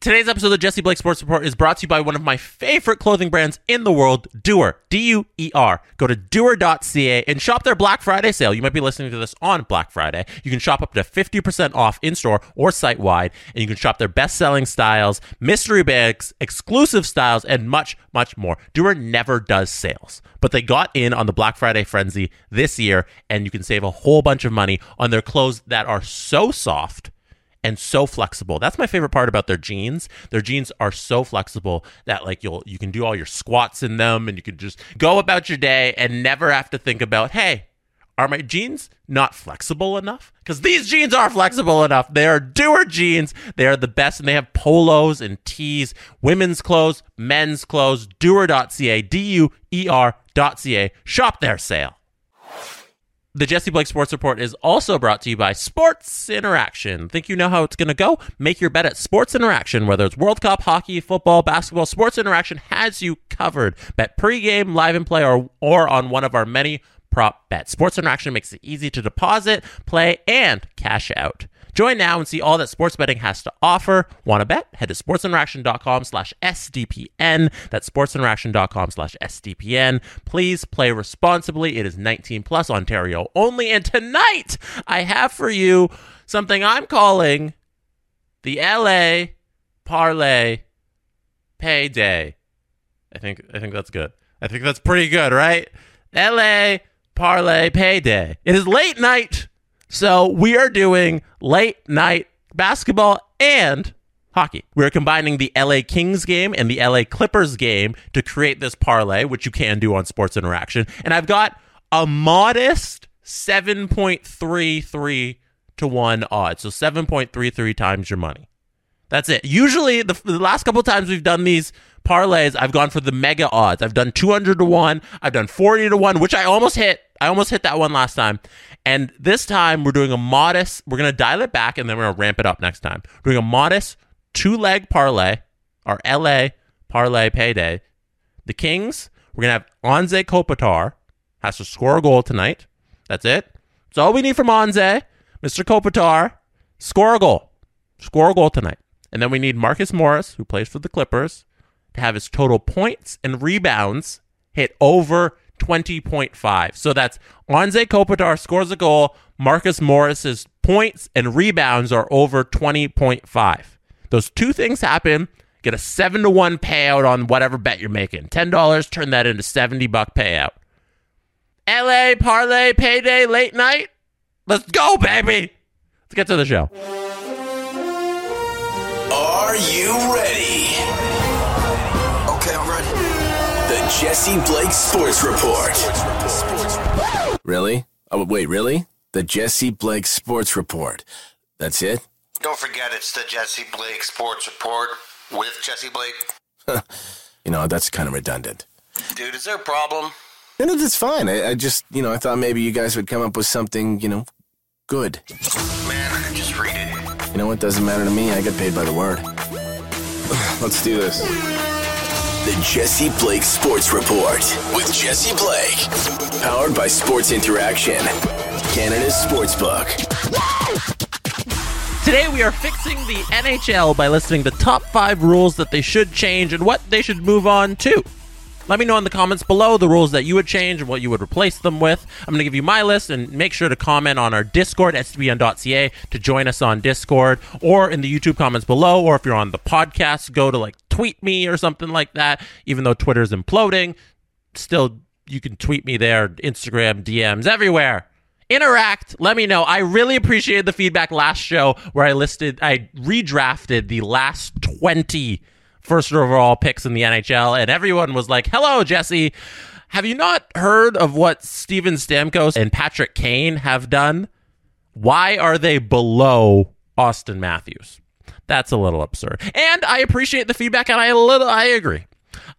Today's episode of the Jesse Blake Sports Report is brought to you by one of my favorite clothing brands in the world, Duer, D U E R. Go to duer.ca and shop their Black Friday sale. You might be listening to this on Black Friday. You can shop up to 50% off in store or site wide, and you can shop their best selling styles, mystery bags, exclusive styles, and much, much more. Duer never does sales, but they got in on the Black Friday frenzy this year, and you can save a whole bunch of money on their clothes that are so soft and so flexible. That's my favorite part about their jeans. Their jeans are so flexible that like you'll you can do all your squats in them and you can just go about your day and never have to think about, "Hey, are my jeans not flexible enough?" Cuz these jeans are flexible enough. They are Duer jeans. They are the best and they have polos and tees, women's clothes, men's clothes, Duer.ca, D U E R.ca. Shop their sale. The Jesse Blake Sports Report is also brought to you by Sports Interaction. Think you know how it's going to go? Make your bet at Sports Interaction. Whether it's World Cup, hockey, football, basketball, Sports Interaction has you covered. Bet pregame, live and play, or, or on one of our many prop bets. Sports Interaction makes it easy to deposit, play, and cash out. Join now and see all that sports betting has to offer. Want to bet? Head to sportsinteraction.com slash SDPN. That's sportsinteraction.com slash SDPN. Please play responsibly. It is 19 plus Ontario only. And tonight, I have for you something I'm calling the LA Parlay Payday. I think I think that's good. I think that's pretty good, right? LA Parlay Payday. It is late night, so we are doing late night basketball and hockey. We're combining the LA Kings game and the LA Clippers game to create this parlay, which you can do on Sports Interaction. And I've got a modest 7.33 to 1 odds. So 7.33 times your money. That's it. Usually, the, the last couple times we've done these parlays, I've gone for the mega odds. I've done 200 to 1, I've done 40 to 1, which I almost hit. I almost hit that one last time. And this time we're doing a modest, we're going to dial it back and then we're going to ramp it up next time. We're doing a modest two leg parlay, our LA parlay payday. The Kings, we're going to have Anze Kopitar has to score a goal tonight. That's it. That's all we need from Anze. Mr. Kopitar, score a goal. Score a goal tonight. And then we need Marcus Morris, who plays for the Clippers, to have his total points and rebounds hit over 20.5. So that's Anze Kopitar scores a goal. Marcus Morris's points and rebounds are over 20.5. Those two things happen. Get a 7 to 1 payout on whatever bet you're making. $10, turn that into 70 buck payout. LA parlay payday late night. Let's go, baby. Let's get to the show. Are you ready? Okay, I'm ready. The Jesse Blake Sports Report. Really? Oh, wait, really? The Jesse Blake Sports Report. That's it? Don't forget, it's the Jesse Blake Sports Report with Jesse Blake. You know, that's kind of redundant. Dude, is there a problem? No, no, that's fine. I, I just, you know, I thought maybe you guys would come up with something, you know, good. Man, I could just read it. You know what? Doesn't matter to me. I get paid by the word. Let's do this. The Jesse Blake Sports Report with Jesse Blake. Powered by Sports Interaction, Canada's sportsbook. Today we are fixing the NHL by listing the top five rules that they should change and what they should move on to. Let me know in the comments below the rules that you would change and what you would replace them with. I'm going to give you my list and make sure to comment on our Discord, sdpn.ca, to join us on Discord or in the YouTube comments below. Or if you're on the podcast, go to like tweet me or something like that. Even though Twitter's imploding, still you can tweet me there, Instagram, DMs, everywhere. Interact. Let me know. I really appreciated the feedback last show where I listed, I redrafted the last 20 first overall picks in the NHL, and everyone was like, "Hello, Jesse. Have you not heard of what Steven Stamkos and Patrick Kane have done? Why are they below Auston Matthews?" That's a little absurd. And I appreciate the feedback and I little I agree.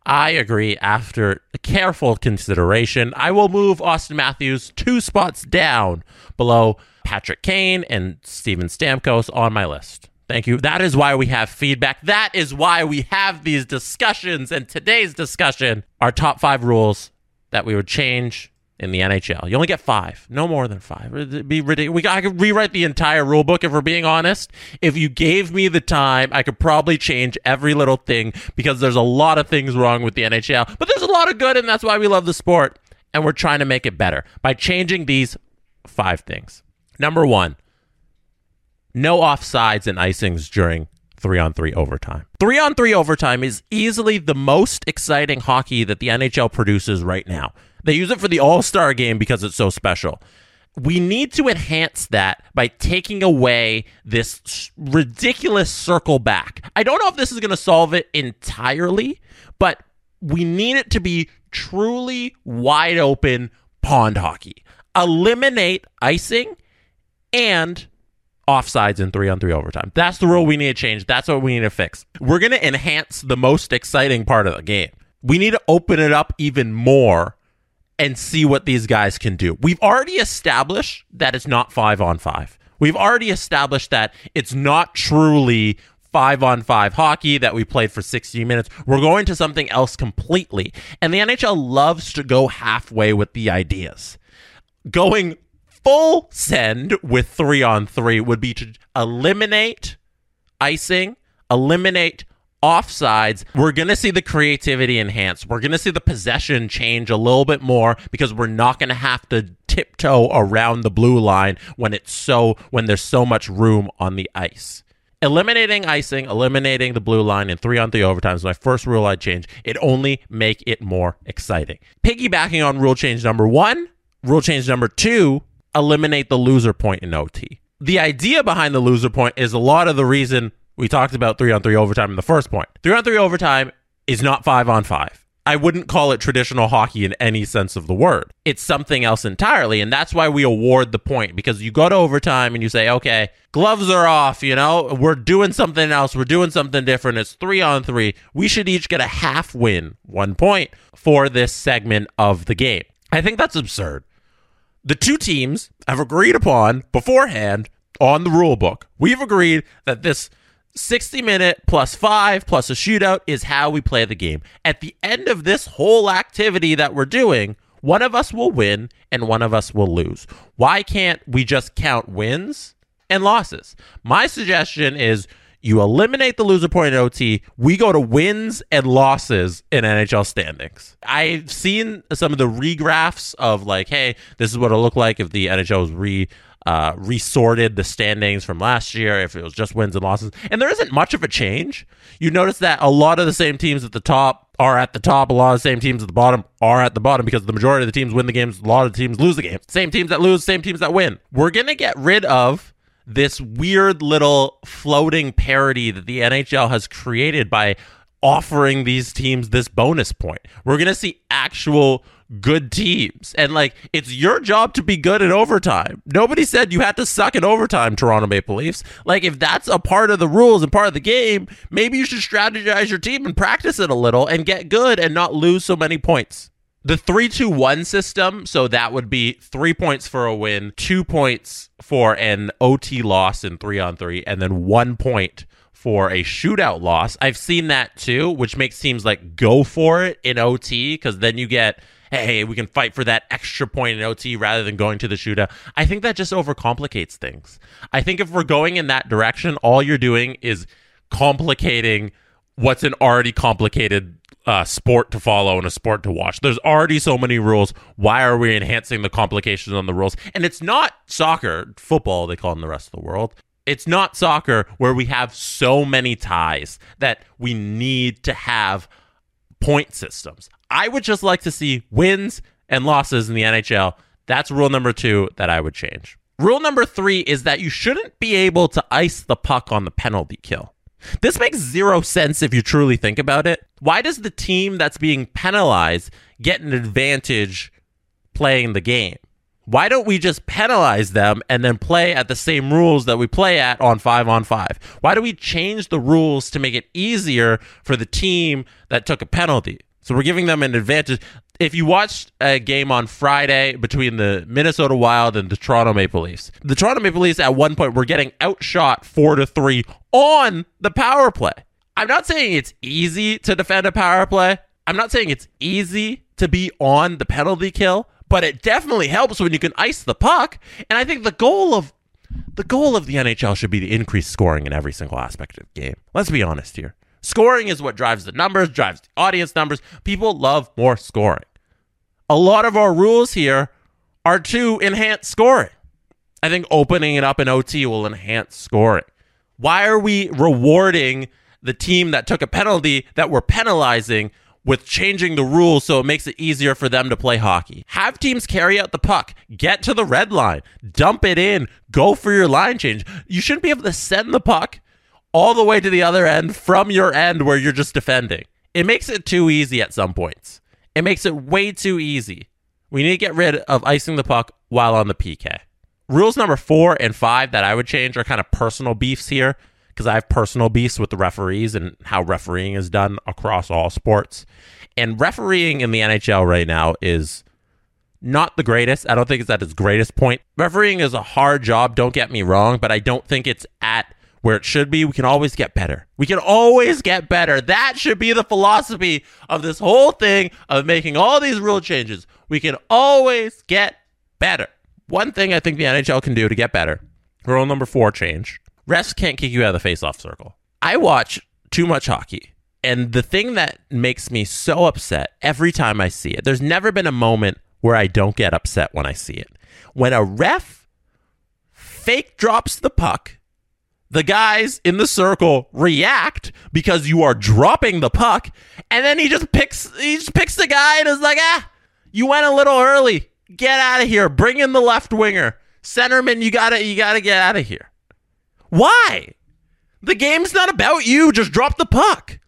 I agree. After careful consideration, I will move Auston Matthews two spots down below Patrick Kane and Steven Stamkos on my list. Thank you. That is why we have feedback. That is why we have these discussions. And today's discussion are top five rules that we would change in the NHL. You only get five, no more than five. It'd be ridiculous. We, I could rewrite the entire rule book if we're being honest. If you gave me the time, I could probably change every little thing because there's a lot of things wrong with the NHL, but there's a lot of good, and that's why we love the sport. And we're trying to make it better by changing these five things. Number one, no offsides and icings during three on three overtime. Three on three overtime is easily the most exciting hockey that the NHL produces right now. They use it for the All Star game because it's so special. We need to enhance that by taking away this ridiculous circle back. I don't know if this is going to solve it entirely, but we need it to be truly wide open pond hockey. Eliminate icing and offsides in three on three overtime. That's the rule we need to change. That's what we need to fix. We're going to enhance the most exciting part of the game. We need to open it up even more and see what these guys can do. We've already established that it's not five on five. We've already established that it's not truly five on five hockey that we played for 60 minutes. We're going to something else completely. And the NHL loves to go halfway with the ideas. Going full send with three on three would be to eliminate icing, eliminate offsides, we're going to see the creativity enhance. We're going to see the possession change a little bit more because we're not going to have to tiptoe around the blue line when it's so when there's so much room on the ice. Eliminating icing, eliminating the blue line in three on three overtime is my first rule I'd change. It only make it more exciting. Piggybacking on rule change number one, rule change number two, eliminate the loser point in OT. The idea behind the loser point is a lot of the reason we talked about three on three overtime in the first point. Three on three overtime is not five on five. I wouldn't call it traditional hockey in any sense of the word. It's something else entirely. And that's why we award the point because you go to overtime and you say, okay, gloves are off, you know, we're doing something else. We're doing something different. It's three on three. We should each get a half win, one point for this segment of the game. I think that's absurd. The two teams have agreed upon beforehand on the rule book. We've agreed that this 60 minute plus five plus a shootout is how we play the game. At the end of this whole activity that we're doing, one of us will win and one of us will lose. Why can't we just count wins and losses? My suggestion is you eliminate the loser point in OT. We go to wins and losses in NHL standings. I've seen some of the regraphs of like, hey, this is what it'll look like if the NHL was re uh, resorted the standings from last year, if it was just wins and losses. And there isn't much of a change. You notice that a lot of the same teams at the top are at the top. A lot of the same teams at the bottom are at the bottom because the majority of the teams win the games. A lot of the teams lose the game. Same teams that lose, same teams that win. We're going to get rid of this weird little floating parody that the NHL has created by offering these teams this bonus point. We're going to see actual good teams. And like it's your job to be good in overtime. Nobody said you had to suck in overtime, Toronto Maple Leafs. Like if that's a part of the rules and part of the game, maybe you should strategize your team and practice it a little and get good and not lose so many points. The 3 2 1 system, so that would be three points for a win, two points for an OT loss in three on three, and then one point for a shootout loss. I've seen that too, which makes teams like go for it in OT because then you get hey, we can fight for that extra point in OT rather than going to the shootout. I think that just overcomplicates things. I think if we're going in that direction, all you're doing is complicating what's an already complicated uh, sport to follow and a sport to watch. There's already so many rules. Why are we enhancing the complications on the rules? And it's not soccer, football, they call it in the rest of the world. It's not soccer where we have so many ties that we need to have point systems. I would just like to see wins and losses in the NHL. That's rule number two that I would change. Rule number three is that you shouldn't be able to ice the puck on the penalty kill. This makes zero sense if you truly think about it. Why does the team that's being penalized get an advantage playing the game? Why don't we just penalize them and then play at the same rules that we play at on five on five? Why do we change the rules to make it easier for the team that took a penalty? So we're giving them an advantage. If you watched a game on Friday between the Minnesota Wild and the Toronto Maple Leafs, the Toronto Maple Leafs at one point were getting outshot four to three on the power play. I'm not saying it's easy to defend a power play. I'm not saying it's easy to be on the penalty kill, but it definitely helps when you can ice the puck. And I think the goal of the goal of the NHL should be to increase scoring in every single aspect of the game. Let's be honest here. Scoring is what drives the numbers, drives the audience numbers. People love more scoring. A lot of our rules here are to enhance scoring. I think opening it up in OT will enhance scoring. Why are we rewarding the team that took a penalty that we're penalizing with changing the rules so it makes it easier for them to play hockey. Have teams carry out the puck, get to the red line, dump it in, go for your line change. You shouldn't be able to send the puck all the way to the other end from your end where you're just defending. It makes it too easy at some points. It makes it way too easy. We need to get rid of icing the puck while on the PK. Rules number four and five that I would change are kind of personal beefs here because I have personal beefs with the referees and how refereeing is done across all sports. And refereeing in the NHL right now is not the greatest. I don't think it's at its greatest point. Refereeing is a hard job, don't get me wrong, but I don't think it's at where it should be. We can always get better. We can always get better. That should be the philosophy of this whole thing of making all these rule changes. We can always get better. One thing I think the NHL can do to get better, rule number four change refs can't kick you out of the face-off circle. I watch too much hockey. And the thing that makes me so upset every time I see it, there's never been a moment where I don't get upset when I see it. When a ref fake drops the puck, the guys in the circle react because you are dropping the puck, and then he just picks he just picks the guy and is like, ah, you went a little early. Get out of here. Bring in the left winger. Centerman, you gotta you gotta get out of here. Why? The game's not about you. Just drop the puck.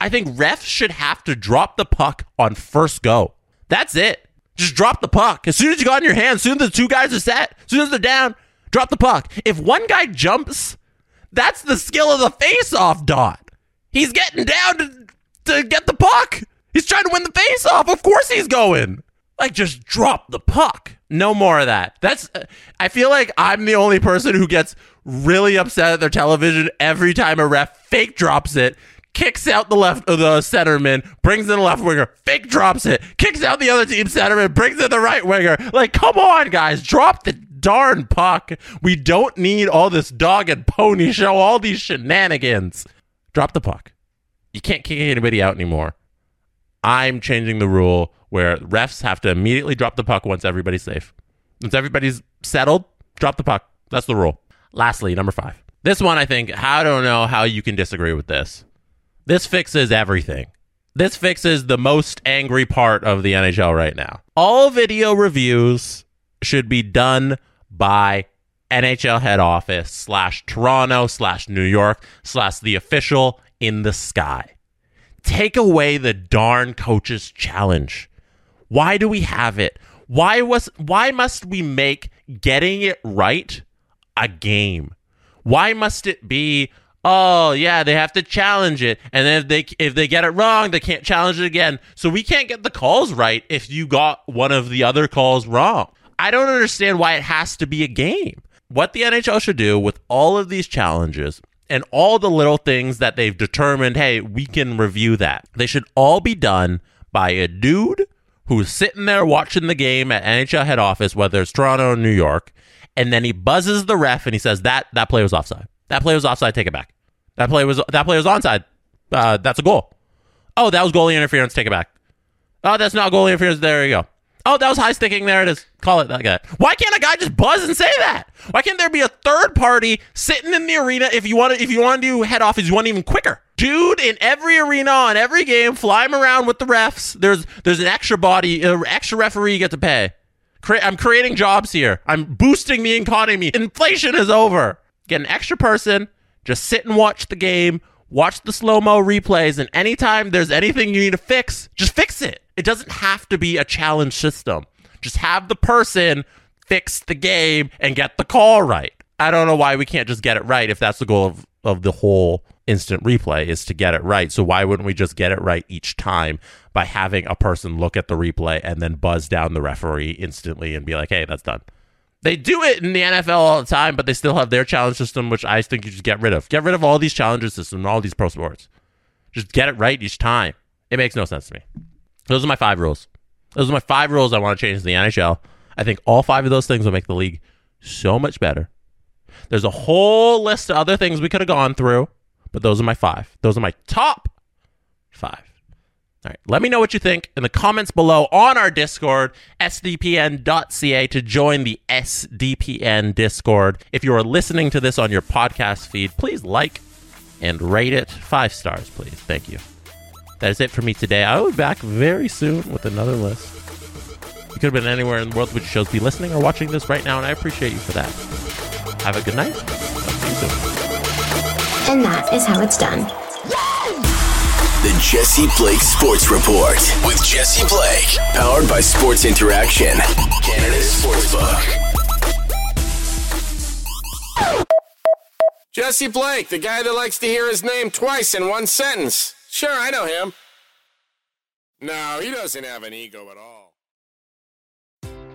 I think refs should have to drop the puck on first go. That's it. Just drop the puck. As soon as you got in your hand, as soon as the two guys are set, as soon as they're down, drop the puck. If one guy jumps, that's the skill of the face-off dot. He's getting down to, to get the puck. He's trying to win the face-off. Of course he's going. Like, just drop the puck. No more of that. That's. I feel like I'm the only person who gets really upset at their television every time a ref fake drops it, kicks out the left of the centerman, brings in the left winger, fake drops it, kicks out the other team centerman, brings in the right winger. Like, come on, guys, drop the darn puck. We don't need all this dog and pony show, all these shenanigans. Drop the puck. You can't kick anybody out anymore. I'm changing the rule where refs have to immediately drop the puck once everybody's safe. Once everybody's settled, drop the puck. That's the rule. Lastly, number five. This one, I think, I don't know how you can disagree with this. This fixes everything. This fixes the most angry part of the NHL right now. All video reviews should be done by NHL head office slash Toronto slash New York slash the official in the sky. Take away the darn coaches challenge. Why do we have it? Why was why must we make getting it right a game? Why must it be oh yeah they have to challenge it and then if they if they get it wrong they can't challenge it again so we can't get the calls right if you got one of the other calls wrong i don't understand why it has to be a game what the nhl should do with all of these challenges and all the little things that they've determined hey we can review that they should all be done by a dude who's sitting there watching the game at nhl head office whether it's toronto or new york and then he buzzes the ref and he says that that play was offside. That play was offside. Take it back. That play was that play was onside. Uh, that's a goal. Oh, that was goalie interference. Take it back. Oh, that's not goalie interference. There you go. Oh, that was high sticking. There it is. Call it that guy. Why can't a guy just buzz and say that? Why can't there be a third party sitting in the arena if you want to if you want to head off, if you want even quicker? Dude, in every arena on every game, fly him around with the refs. There's there's an extra body, an extra referee you get to pay. Cre- I'm creating jobs here. I'm boosting the economy. Inflation is over. Get an extra person, just sit and watch the game, watch the slow mo replays, and anytime there's anything you need to fix, just fix it. It doesn't have to be a challenge system. Just have the person fix the game and get the call right. I don't know why we can't just get it right if that's the goal of, of the whole instant replay is to get it right. So why wouldn't we just get it right each time by having a person look at the replay and then buzz down the referee instantly and be like, hey, that's done. They do it in the NFL all the time, but they still have their challenge system, which I think you should get rid of. Get rid of all these challenges systems and all these pro sports. Just get it right each time. It makes no sense to me. Those are my five rules. Those are my five rules I want to change to the NHL. I think all five of those things will make the league so much better. There's a whole list of other things we could have gone through, but those are my five. Those are my top five. All right. Let me know what you think in the comments below on our Discord, sdpn.ca, to join the SDPN Discord. If you are listening to this on your podcast feed, please like and rate it five stars, please. Thank you. That is it for me today. I will be back very soon with another list. You could have been anywhere in the world which shows be listening or watching this right now, and I appreciate you for that. Have a good night. Talk to you soon. And that is how it's done. The Jesse Blake Sports Report with Jesse Blake, powered by Sports Interaction, Canada's Sportsbook. Jesse Blake, the guy that likes to hear his name twice in one sentence. Sure, I know him. No, he doesn't have an ego at all.